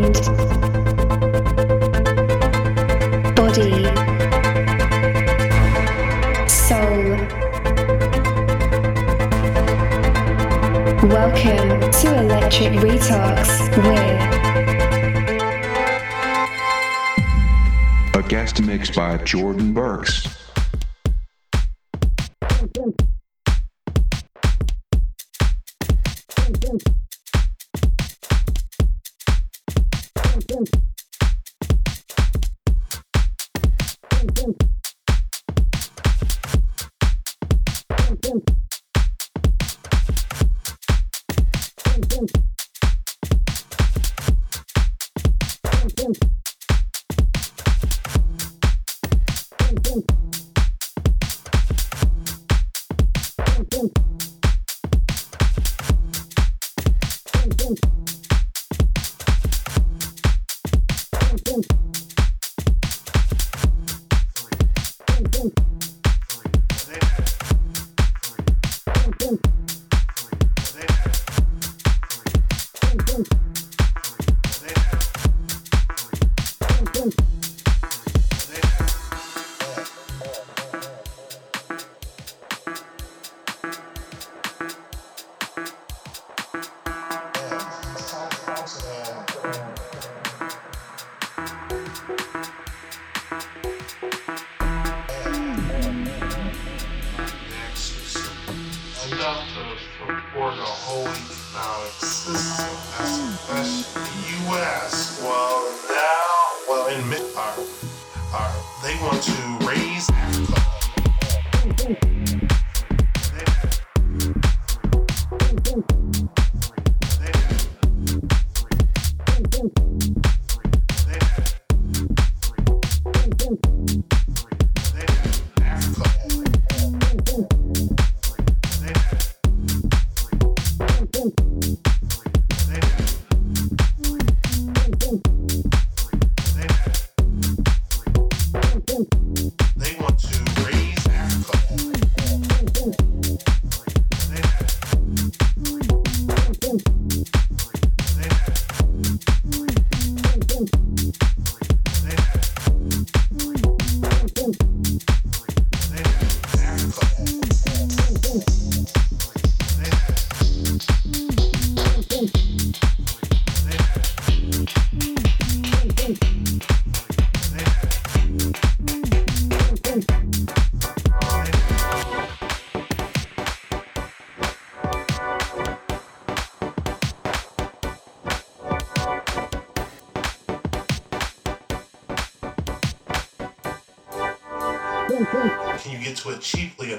mind, body, soul. Welcome to Electric Retox with a guest mix by Jordan Burks. Are they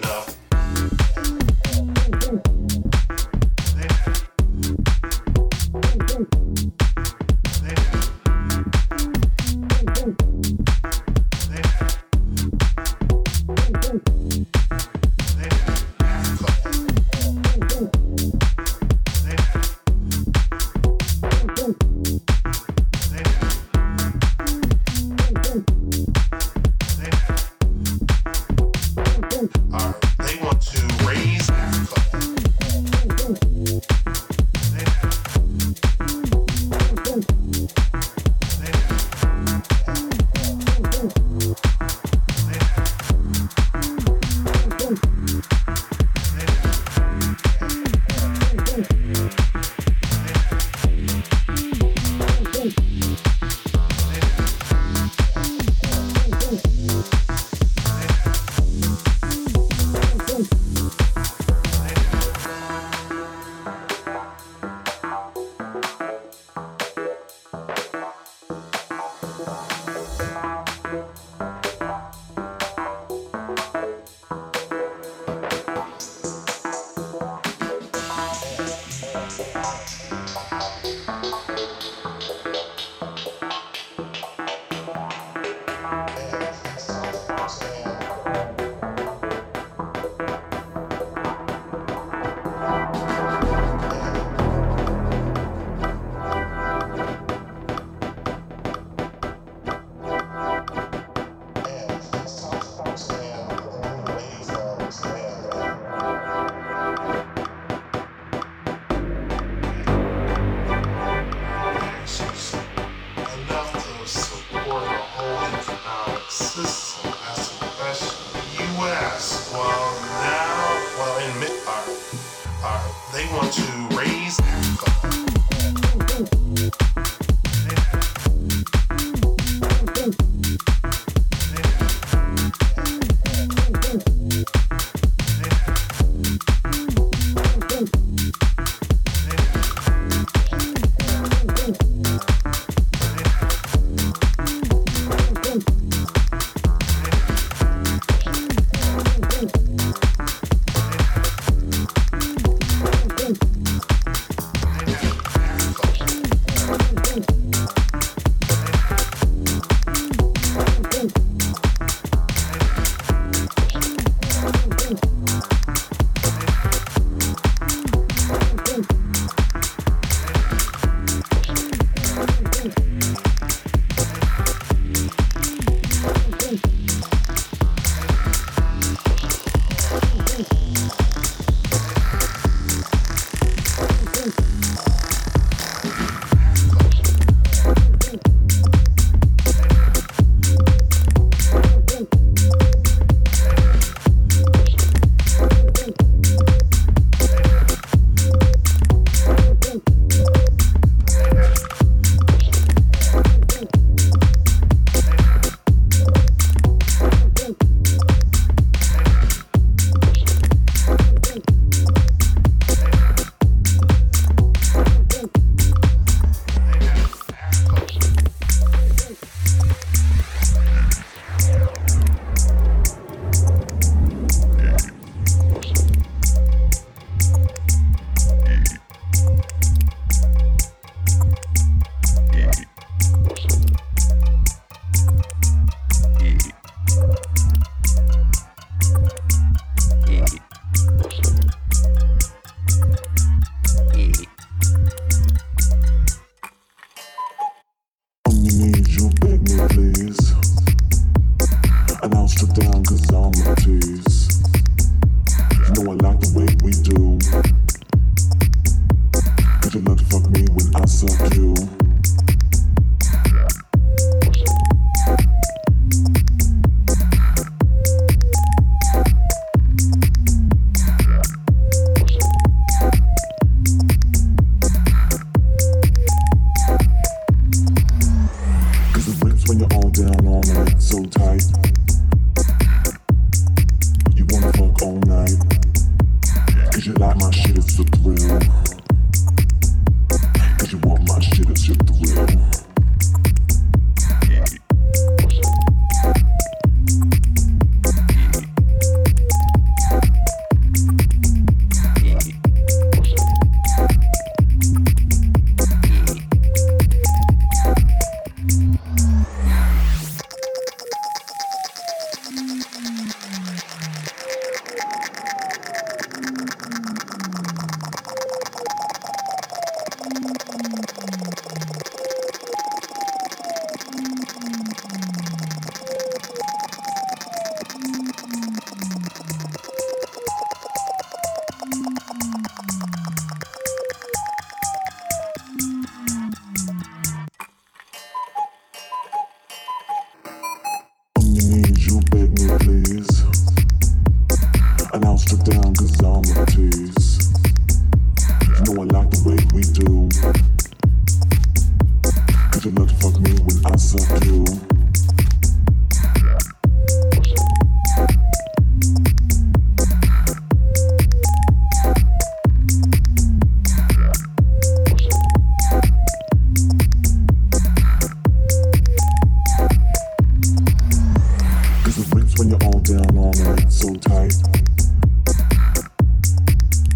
Cause it when you're all down all night, so tight.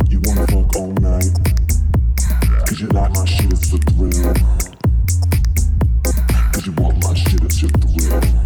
You wanna fuck all you like my shit, it's a. Cause you want my shit, it's your thrill.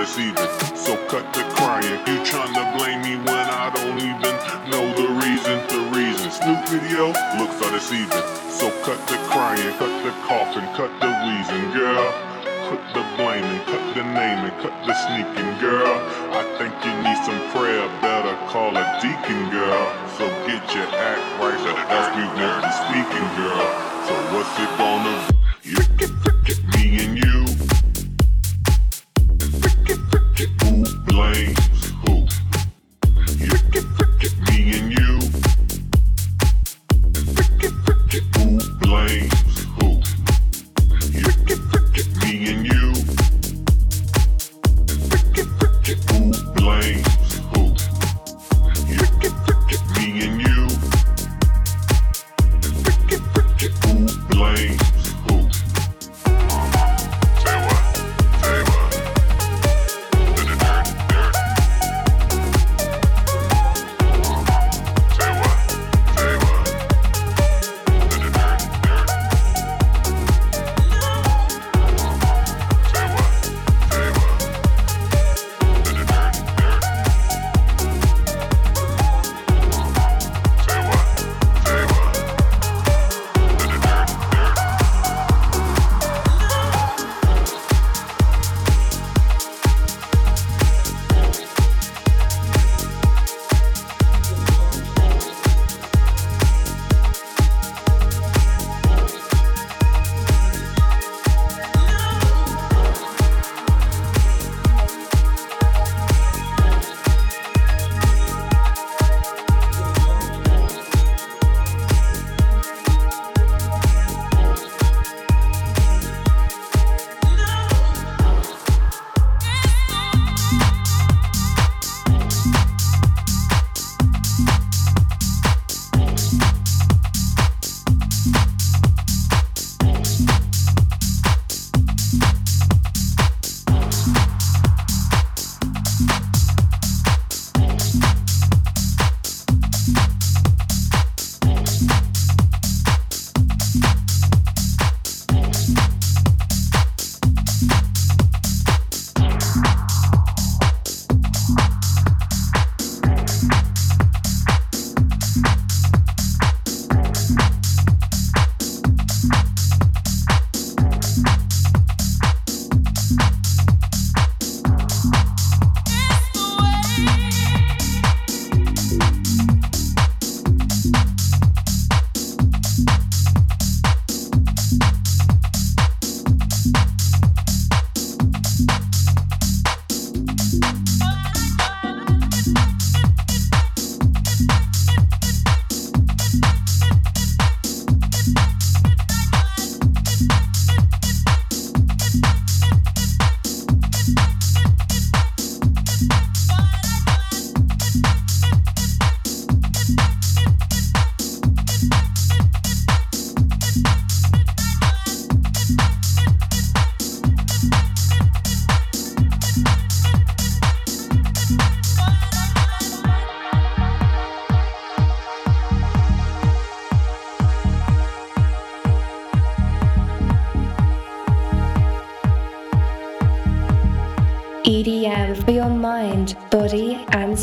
Looks so. So cut the crying. You tryna blame me when I don't even know the reason. The reason. Snoop video looks so deceiving. So cut the crying, cut the coughing, cut the reason, girl. Put the blaming, cut the naming, cut the sneaking, girl. I think you need some prayer, better call a deacon, girl. So get your act right, so that's won't be speaking, girl. So what's it gonna be? You, me and you. Who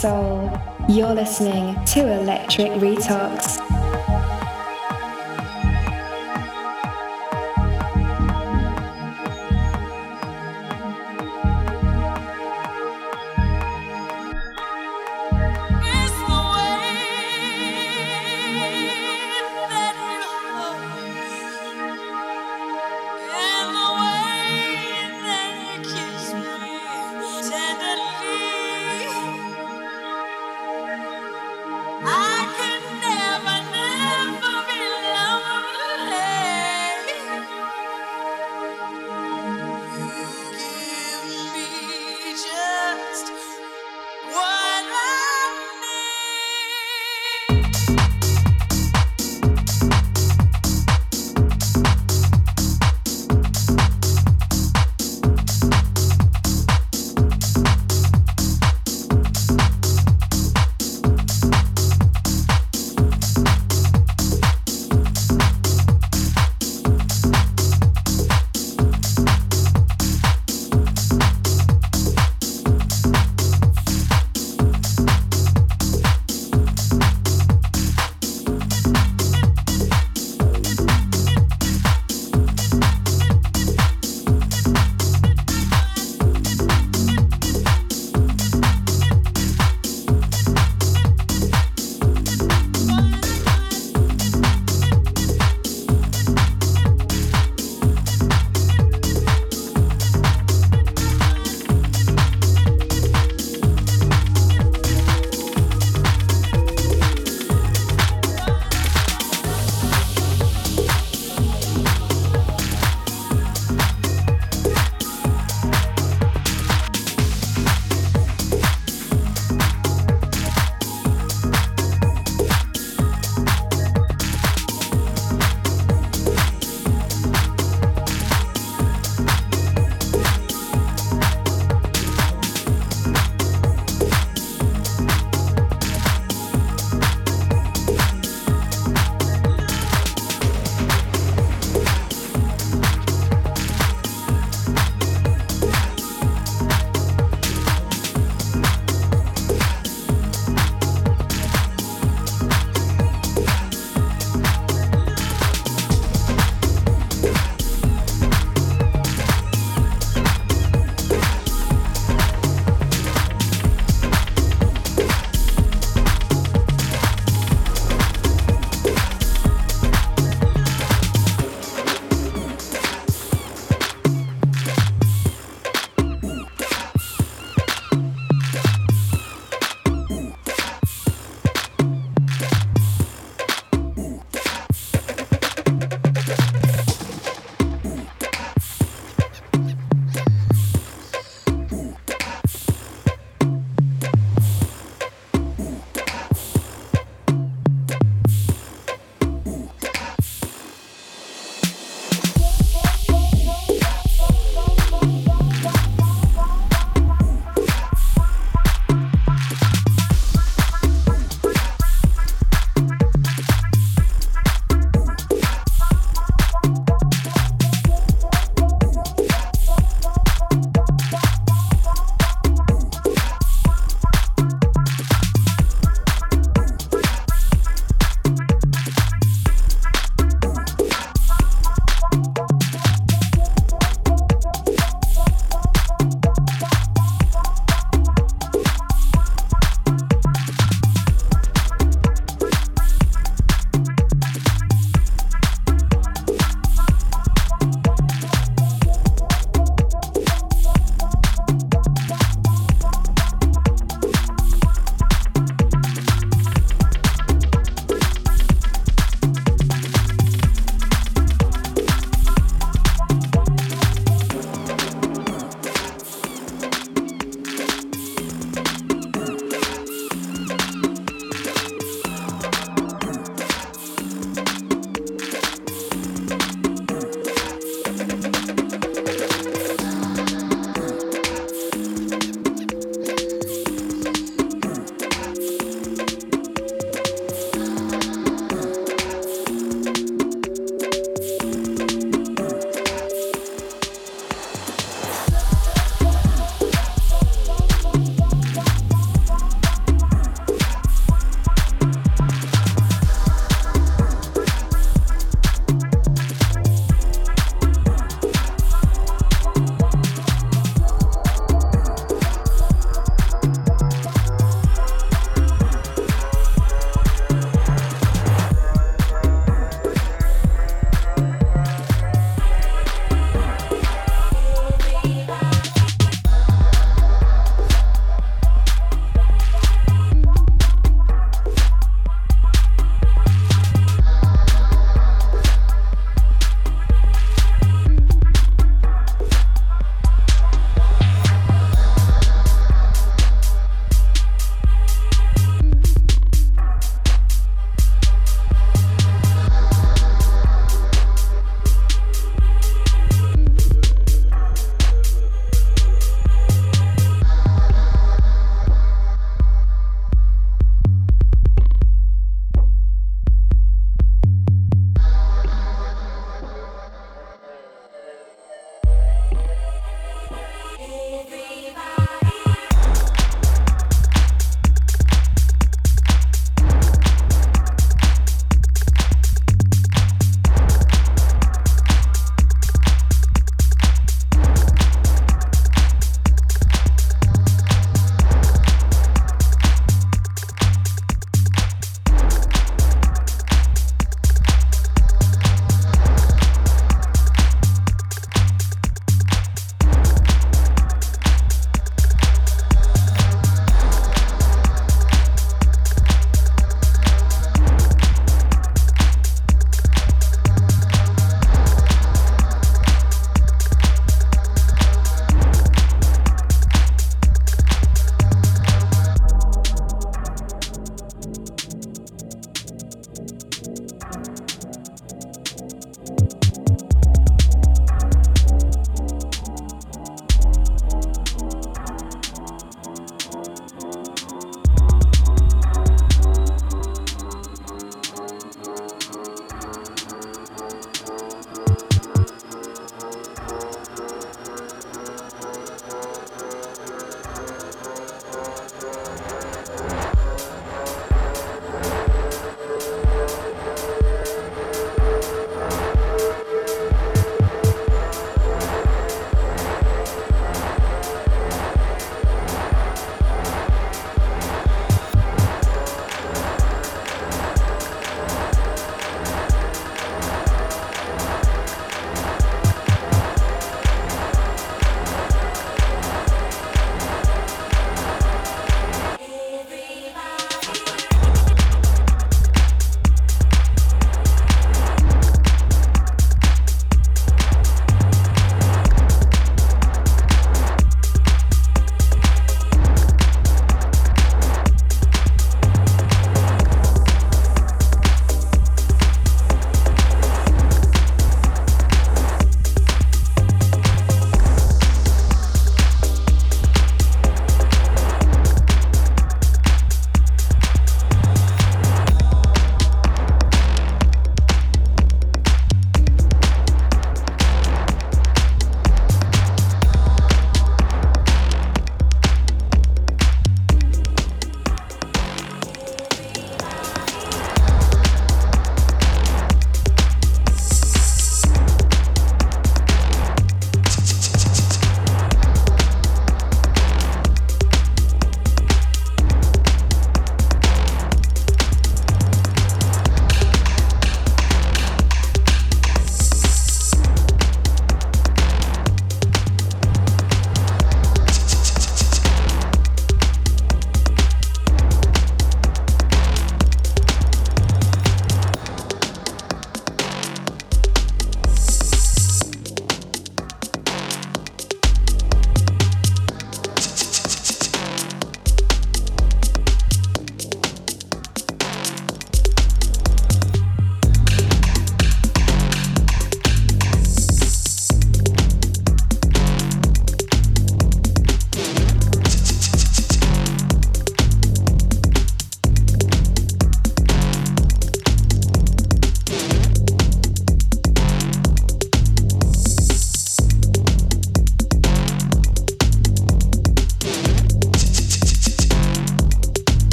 soul. You're listening to Electric Retox.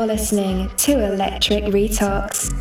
You're listening to Electric Retox.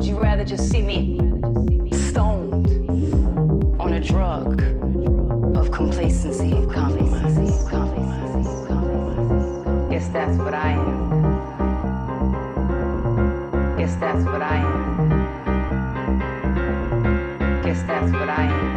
would you rather just see me stoned on a drug of complacency, of compromise, compromise? Guess that's what I am. Guess that's what I am. Guess that's what I am.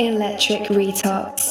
Electric Retox.